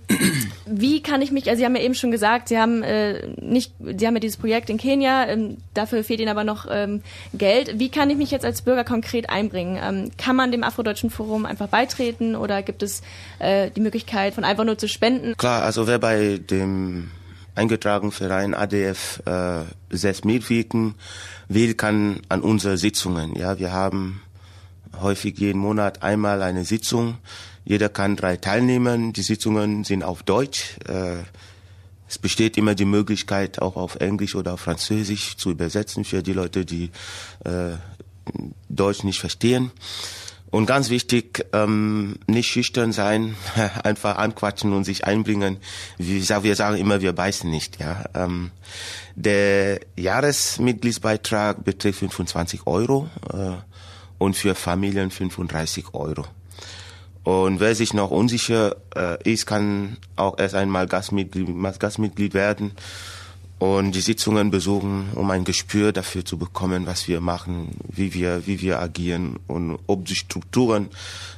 wie kann ich mich, also Sie haben ja eben schon gesagt, Sie haben äh, nicht, Sie haben ja dieses Projekt in Kenia, ähm, dafür fehlt Ihnen aber noch ähm, Geld. Wie kann ich mich jetzt als Bürger konkret einbringen? Ähm, kann man dem Afrodeutschen Forum einfach beitreten oder gibt es äh, die Möglichkeit von einfach nur zu spenden? Klar, also wer bei dem eingetragenen Verein ADF äh, selbst mitwirken will, kann an unsere Sitzungen. Ja, wir haben häufig jeden Monat einmal eine Sitzung. Jeder kann drei teilnehmen. Die Sitzungen sind auf Deutsch. Äh, es besteht immer die Möglichkeit, auch auf Englisch oder auf Französisch zu übersetzen für die Leute, die äh, Deutsch nicht verstehen. Und ganz wichtig, ähm, nicht schüchtern sein, [LAUGHS] einfach anquatschen und sich einbringen. Wir, sagen- wir sagen immer, wir beißen nicht. Ja. Ähm, der Jahresmitgliedsbeitrag beträgt 25 Euro äh, und für Familien 35 Euro. Und wer sich noch unsicher äh, ist, kann auch erst einmal Gastmitglied, Gastmitglied werden und die Sitzungen besuchen, um ein Gespür dafür zu bekommen, was wir machen, wie wir, wie wir agieren und ob die Strukturen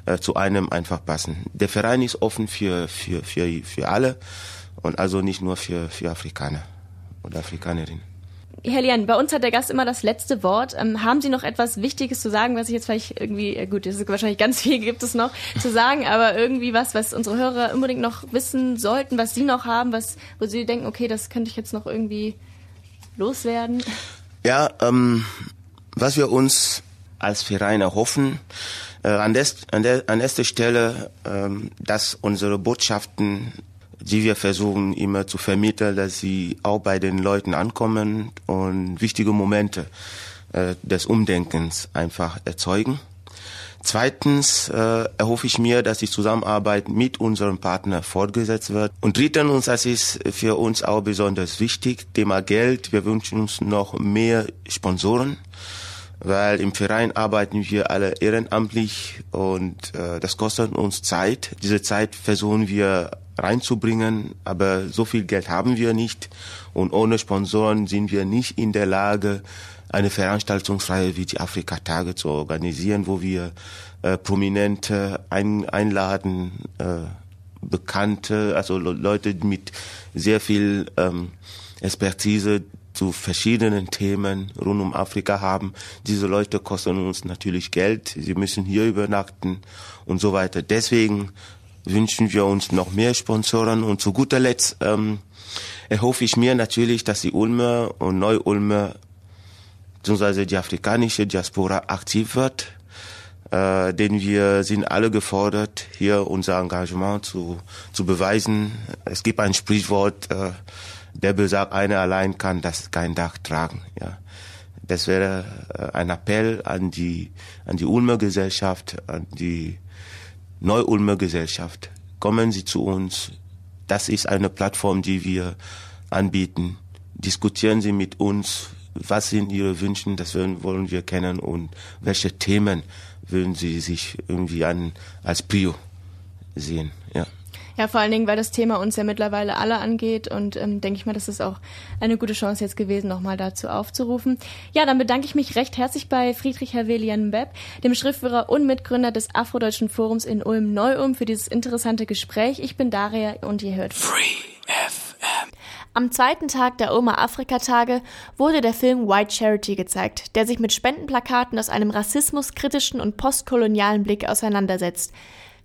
äh, zu einem einfach passen. Der Verein ist offen für, für, für, für alle und also nicht nur für, für Afrikaner oder Afrikanerinnen. Herr Lian, bei uns hat der Gast immer das letzte Wort. Ähm, haben Sie noch etwas Wichtiges zu sagen, was ich jetzt vielleicht irgendwie, äh, gut, das ist wahrscheinlich ganz viel gibt es noch zu sagen, aber irgendwie was, was unsere Hörer unbedingt noch wissen sollten, was Sie noch haben, was, wo Sie denken, okay, das könnte ich jetzt noch irgendwie loswerden? Ja, ähm, was wir uns als Verein erhoffen, äh, an, des, an, der, an erster Stelle, ähm, dass unsere Botschaften, die wir versuchen immer zu vermitteln, dass sie auch bei den Leuten ankommen und wichtige Momente äh, des Umdenkens einfach erzeugen. Zweitens äh, erhoffe ich mir, dass die Zusammenarbeit mit unserem Partner fortgesetzt wird. Und drittens, das ist für uns auch besonders wichtig, Thema Geld. Wir wünschen uns noch mehr Sponsoren, weil im Verein arbeiten wir alle ehrenamtlich und äh, das kostet uns Zeit. Diese Zeit versuchen wir reinzubringen, aber so viel Geld haben wir nicht und ohne Sponsoren sind wir nicht in der Lage, eine Veranstaltungsreihe wie die Afrika-Tage zu organisieren, wo wir äh, Prominente ein, einladen, äh, Bekannte, also Le Leute mit sehr viel ähm, Expertise zu verschiedenen Themen rund um Afrika haben. Diese Leute kosten uns natürlich Geld, sie müssen hier übernachten und so weiter. Deswegen wünschen wir uns noch mehr Sponsoren und zu guter Letzt ähm, erhoffe ich mir natürlich, dass die Ulmer und Neu-Ulmer beziehungsweise die afrikanische Diaspora aktiv wird. Äh, denn wir sind alle gefordert, hier unser Engagement zu, zu beweisen. Es gibt ein Sprichwort, äh, der besagt, einer allein kann das kein Dach tragen. Ja. Das wäre äh, ein Appell an die, an die Ulmer Gesellschaft, an die Neu-Ulmer Gesellschaft. Kommen Sie zu uns. Das ist eine Plattform, die wir anbieten. Diskutieren Sie mit uns. Was sind Ihre Wünsche? Das wollen wir kennen. Und welche Themen würden Sie sich irgendwie an, als Prio sehen? Ja. Ja, vor allen Dingen, weil das Thema uns ja mittlerweile alle angeht und ähm, denke ich mal, das ist auch eine gute Chance jetzt gewesen, nochmal dazu aufzurufen. Ja, dann bedanke ich mich recht herzlich bei Friedrich Havelian Bepp, dem Schriftführer und Mitgründer des Afrodeutschen Forums in Ulm-Neu-Ulm für dieses interessante Gespräch. Ich bin Daria und ihr hört Am zweiten Tag der Ulmer Afrika-Tage wurde der Film White Charity gezeigt, der sich mit Spendenplakaten aus einem rassismuskritischen und postkolonialen Blick auseinandersetzt.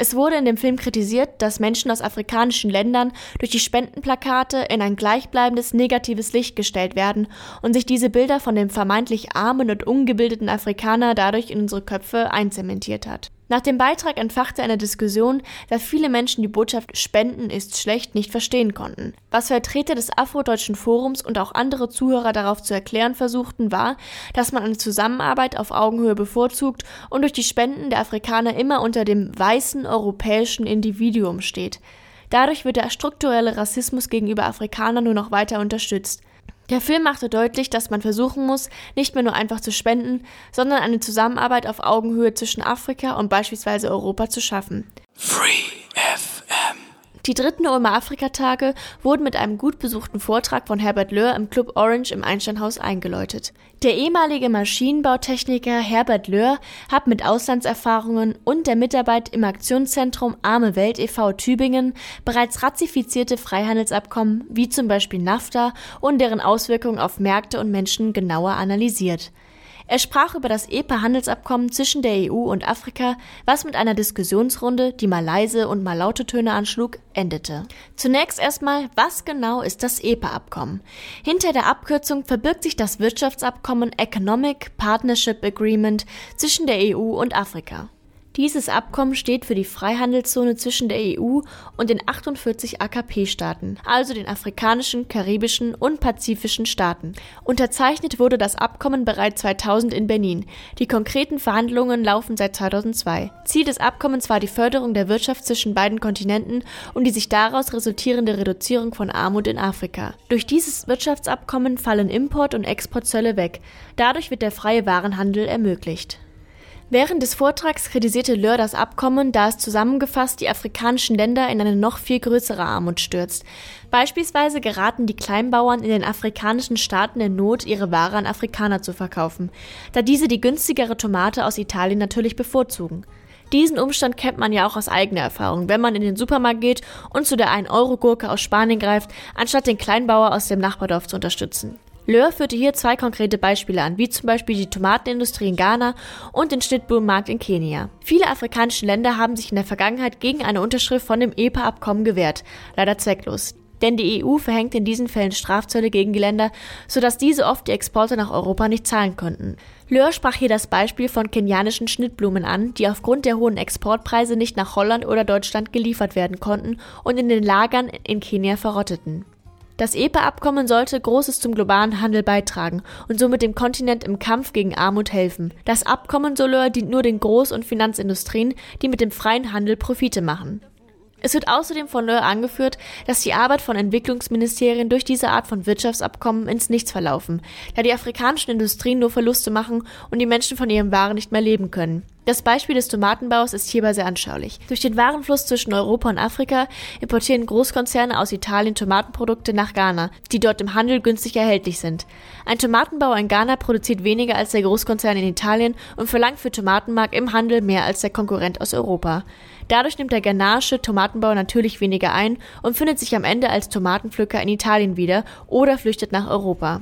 Es wurde in dem Film kritisiert, dass Menschen aus afrikanischen Ländern durch die Spendenplakate in ein gleichbleibendes negatives Licht gestellt werden und sich diese Bilder von dem vermeintlich armen und ungebildeten Afrikaner dadurch in unsere Köpfe einzementiert hat. Nach dem Beitrag entfachte eine Diskussion, da viele Menschen die Botschaft Spenden ist schlecht nicht verstehen konnten. Was Vertreter des Afrodeutschen Forums und auch andere Zuhörer darauf zu erklären versuchten, war, dass man eine Zusammenarbeit auf Augenhöhe bevorzugt und durch die Spenden der Afrikaner immer unter dem weißen europäischen Individuum steht. Dadurch wird der strukturelle Rassismus gegenüber Afrikanern nur noch weiter unterstützt. Der Film machte deutlich, dass man versuchen muss, nicht mehr nur einfach zu spenden, sondern eine Zusammenarbeit auf Augenhöhe zwischen Afrika und beispielsweise Europa zu schaffen. Die dritten Ulmer Afrikatage wurden mit einem gut besuchten Vortrag von Herbert Löhr im Club Orange im Einsteinhaus eingeläutet. Der ehemalige Maschinenbautechniker Herbert Löhr hat mit Auslandserfahrungen und der Mitarbeit im Aktionszentrum Arme Welt e.V. Tübingen bereits ratifizierte Freihandelsabkommen wie zum Beispiel NAFTA und deren Auswirkungen auf Märkte und Menschen genauer analysiert. Er sprach über das EPA-Handelsabkommen zwischen der EU und Afrika, was mit einer Diskussionsrunde, die mal leise und mal laute Töne anschlug, endete. Zunächst erstmal, was genau ist das EPA-Abkommen? Hinter der Abkürzung verbirgt sich das Wirtschaftsabkommen Economic Partnership Agreement zwischen der EU und Afrika. Dieses Abkommen steht für die Freihandelszone zwischen der EU und den 48 AKP-Staaten, also den afrikanischen, karibischen und pazifischen Staaten. Unterzeichnet wurde das Abkommen bereits 2000 in Benin. Die konkreten Verhandlungen laufen seit 2002. Ziel des Abkommens war die Förderung der Wirtschaft zwischen beiden Kontinenten und die sich daraus resultierende Reduzierung von Armut in Afrika. Durch dieses Wirtschaftsabkommen fallen Import- und Exportzölle weg. Dadurch wird der freie Warenhandel ermöglicht. Während des Vortrags kritisierte Löhr das Abkommen, da es zusammengefasst die afrikanischen Länder in eine noch viel größere Armut stürzt. Beispielsweise geraten die Kleinbauern in den afrikanischen Staaten in Not, ihre Ware an Afrikaner zu verkaufen, da diese die günstigere Tomate aus Italien natürlich bevorzugen. Diesen Umstand kennt man ja auch aus eigener Erfahrung, wenn man in den Supermarkt geht und zu der 1-Euro-Gurke aus Spanien greift, anstatt den Kleinbauer aus dem Nachbardorf zu unterstützen. Löhr führte hier zwei konkrete Beispiele an, wie zum Beispiel die Tomatenindustrie in Ghana und den Schnittblumenmarkt in Kenia. Viele afrikanische Länder haben sich in der Vergangenheit gegen eine Unterschrift von dem EPA-Abkommen gewehrt, leider zwecklos. Denn die EU verhängt in diesen Fällen Strafzölle gegen die Länder, sodass diese oft die Exporte nach Europa nicht zahlen konnten. Löhr sprach hier das Beispiel von kenianischen Schnittblumen an, die aufgrund der hohen Exportpreise nicht nach Holland oder Deutschland geliefert werden konnten und in den Lagern in Kenia verrotteten. Das EPA-Abkommen sollte Großes zum globalen Handel beitragen und somit dem Kontinent im Kampf gegen Armut helfen. Das Abkommen Solör dient nur den Groß- und Finanzindustrien, die mit dem freien Handel Profite machen. Es wird außerdem von Löhr angeführt, dass die Arbeit von Entwicklungsministerien durch diese Art von Wirtschaftsabkommen ins Nichts verlaufen, da die afrikanischen Industrien nur Verluste machen und die Menschen von ihren Waren nicht mehr leben können. Das Beispiel des Tomatenbaus ist hierbei sehr anschaulich. Durch den Warenfluss zwischen Europa und Afrika importieren Großkonzerne aus Italien Tomatenprodukte nach Ghana, die dort im Handel günstig erhältlich sind. Ein Tomatenbauer in Ghana produziert weniger als der Großkonzern in Italien und verlangt für Tomatenmark im Handel mehr als der Konkurrent aus Europa. Dadurch nimmt der ghanaische Tomatenbauer natürlich weniger ein und findet sich am Ende als Tomatenpflücker in Italien wieder oder flüchtet nach Europa.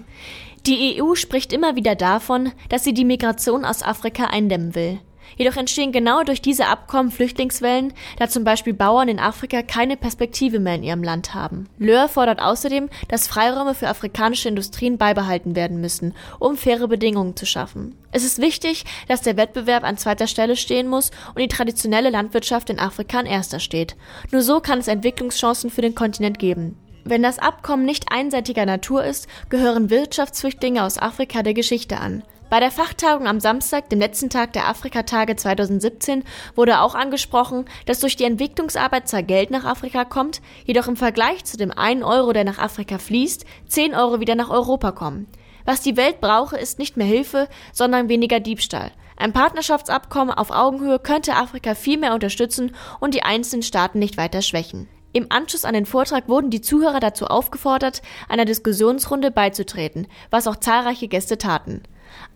Die EU spricht immer wieder davon, dass sie die Migration aus Afrika eindämmen will. Jedoch entstehen genau durch diese Abkommen Flüchtlingswellen, da zum Beispiel Bauern in Afrika keine Perspektive mehr in ihrem Land haben. Löhr fordert außerdem, dass Freiräume für afrikanische Industrien beibehalten werden müssen, um faire Bedingungen zu schaffen. Es ist wichtig, dass der Wettbewerb an zweiter Stelle stehen muss und die traditionelle Landwirtschaft in Afrika an erster steht. Nur so kann es Entwicklungschancen für den Kontinent geben. Wenn das Abkommen nicht einseitiger Natur ist, gehören Wirtschaftsflüchtlinge aus Afrika der Geschichte an. Bei der Fachtagung am Samstag, dem letzten Tag der Afrikatage 2017, wurde auch angesprochen, dass durch die Entwicklungsarbeit zwar Geld nach Afrika kommt, jedoch im Vergleich zu dem 1 Euro, der nach Afrika fließt, 10 Euro wieder nach Europa kommen. Was die Welt brauche, ist nicht mehr Hilfe, sondern weniger Diebstahl. Ein Partnerschaftsabkommen auf Augenhöhe könnte Afrika viel mehr unterstützen und die einzelnen Staaten nicht weiter schwächen. Im Anschluss an den Vortrag wurden die Zuhörer dazu aufgefordert, einer Diskussionsrunde beizutreten, was auch zahlreiche Gäste taten.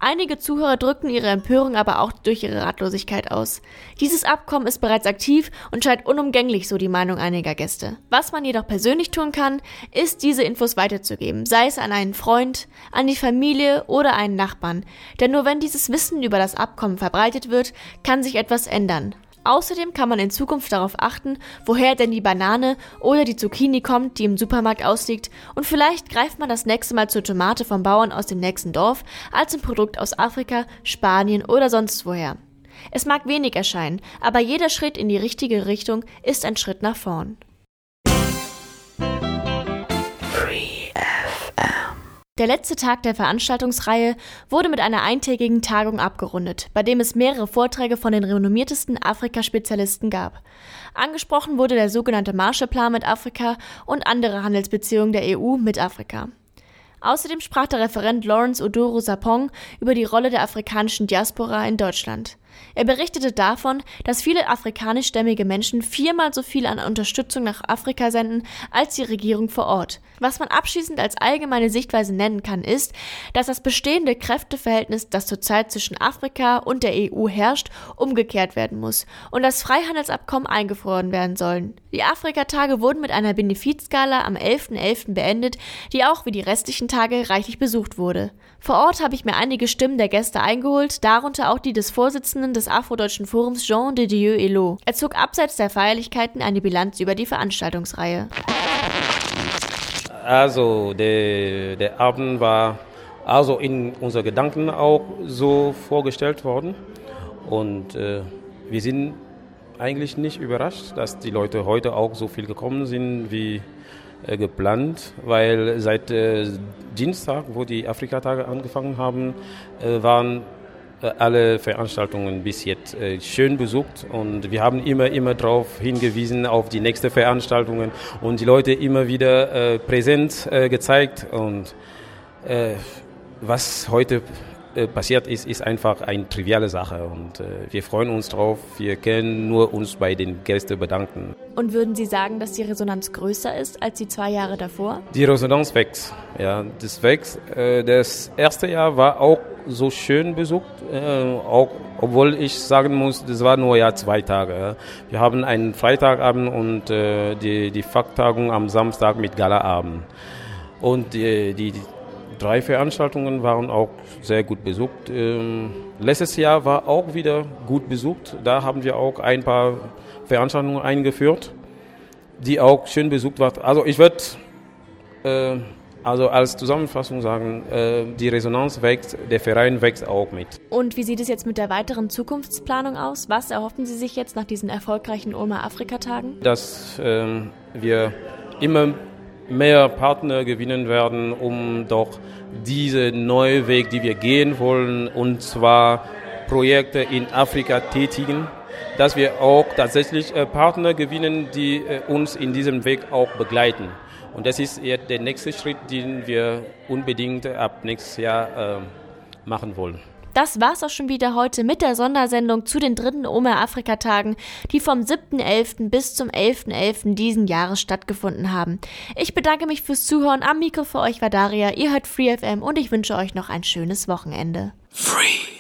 Einige Zuhörer drückten ihre Empörung aber auch durch ihre Ratlosigkeit aus. Dieses Abkommen ist bereits aktiv und scheint unumgänglich, so die Meinung einiger Gäste. Was man jedoch persönlich tun kann, ist diese Infos weiterzugeben, sei es an einen Freund, an die Familie oder einen Nachbarn. Denn nur wenn dieses Wissen über das Abkommen verbreitet wird, kann sich etwas ändern. Außerdem kann man in Zukunft darauf achten, woher denn die Banane oder die Zucchini kommt, die im Supermarkt ausliegt, und vielleicht greift man das nächste Mal zur Tomate vom Bauern aus dem nächsten Dorf als ein Produkt aus Afrika, Spanien oder sonst woher. Es mag wenig erscheinen, aber jeder Schritt in die richtige Richtung ist ein Schritt nach vorn. Der letzte Tag der Veranstaltungsreihe wurde mit einer eintägigen Tagung abgerundet, bei dem es mehrere Vorträge von den renommiertesten Afrika-Spezialisten gab. Angesprochen wurde der sogenannte Marshallplan mit Afrika und andere Handelsbeziehungen der EU mit Afrika. Außerdem sprach der Referent Lawrence Odoro Sapong über die Rolle der afrikanischen Diaspora in Deutschland. Er berichtete davon, dass viele afrikanischstämmige Menschen viermal so viel an Unterstützung nach Afrika senden als die Regierung vor Ort. Was man abschließend als allgemeine Sichtweise nennen kann, ist, dass das bestehende Kräfteverhältnis, das zurzeit zwischen Afrika und der EU herrscht, umgekehrt werden muss und das Freihandelsabkommen eingefroren werden sollen. Die Afrikatage wurden mit einer Benefizskala am 11.11. .11. beendet, die auch wie die restlichen Tage reichlich besucht wurde. Vor Ort habe ich mir einige Stimmen der Gäste eingeholt, darunter auch die des Vorsitzenden des Afrodeutschen Forums Jean de Dieu Elo. Er zog abseits der Feierlichkeiten eine Bilanz über die Veranstaltungsreihe. Also der, der Abend war also in unseren Gedanken auch so vorgestellt worden und äh, wir sind eigentlich nicht überrascht, dass die Leute heute auch so viel gekommen sind wie geplant, weil seit äh, Dienstag, wo die Afrikatage angefangen haben, äh, waren äh, alle Veranstaltungen bis jetzt äh, schön besucht und wir haben immer, immer darauf hingewiesen, auf die nächsten Veranstaltungen und die Leute immer wieder äh, präsent gezeigt und was heute passiert ist, ist einfach eine triviale Sache und äh, wir freuen uns drauf. Wir können nur uns bei den Gästen bedanken. Und würden Sie sagen, dass die Resonanz größer ist als die zwei Jahre davor? Die Resonanz wächst. Ja, das wächst. Äh, das erste Jahr war auch so schön besucht, äh, auch obwohl ich sagen muss, das war nur ja zwei Tage. Wir haben einen Freitagabend und äh, die, die Fakttagung am Samstag mit Galaabend. Und die, die, drei Veranstaltungen waren auch sehr gut besucht. Ähm, letztes Jahr war auch wieder gut besucht. Da haben wir auch ein paar Veranstaltungen eingeführt, die auch schön besucht waren. Also ich würde äh, also als Zusammenfassung sagen, äh, die Resonanz wächst, der Verein wächst auch mit. Und wie sieht es jetzt mit der weiteren Zukunftsplanung aus? Was erhoffen Sie sich jetzt nach diesen erfolgreichen Ulmer Afrika-Tagen? Dass äh, wir immer mehr Partner gewinnen werden, um doch diese neue Weg, die wir gehen wollen, und zwar Projekte in Afrika tätigen, dass wir auch tatsächlich äh, Partner gewinnen, die äh, uns in diesem Weg auch begleiten. Und das ist jetzt der nächste Schritt, den wir unbedingt ab nächstes Jahr äh, machen wollen. Das war's auch schon wieder heute mit der Sondersendung zu den dritten Omer Afrika-Tagen, die vom 7.11. bis zum 11.11. .11. diesen Jahres stattgefunden haben. Ich bedanke mich fürs Zuhören. Am Mikro für euch war Daria. Ihr hört FreeFM und ich wünsche euch noch ein schönes Wochenende. Free.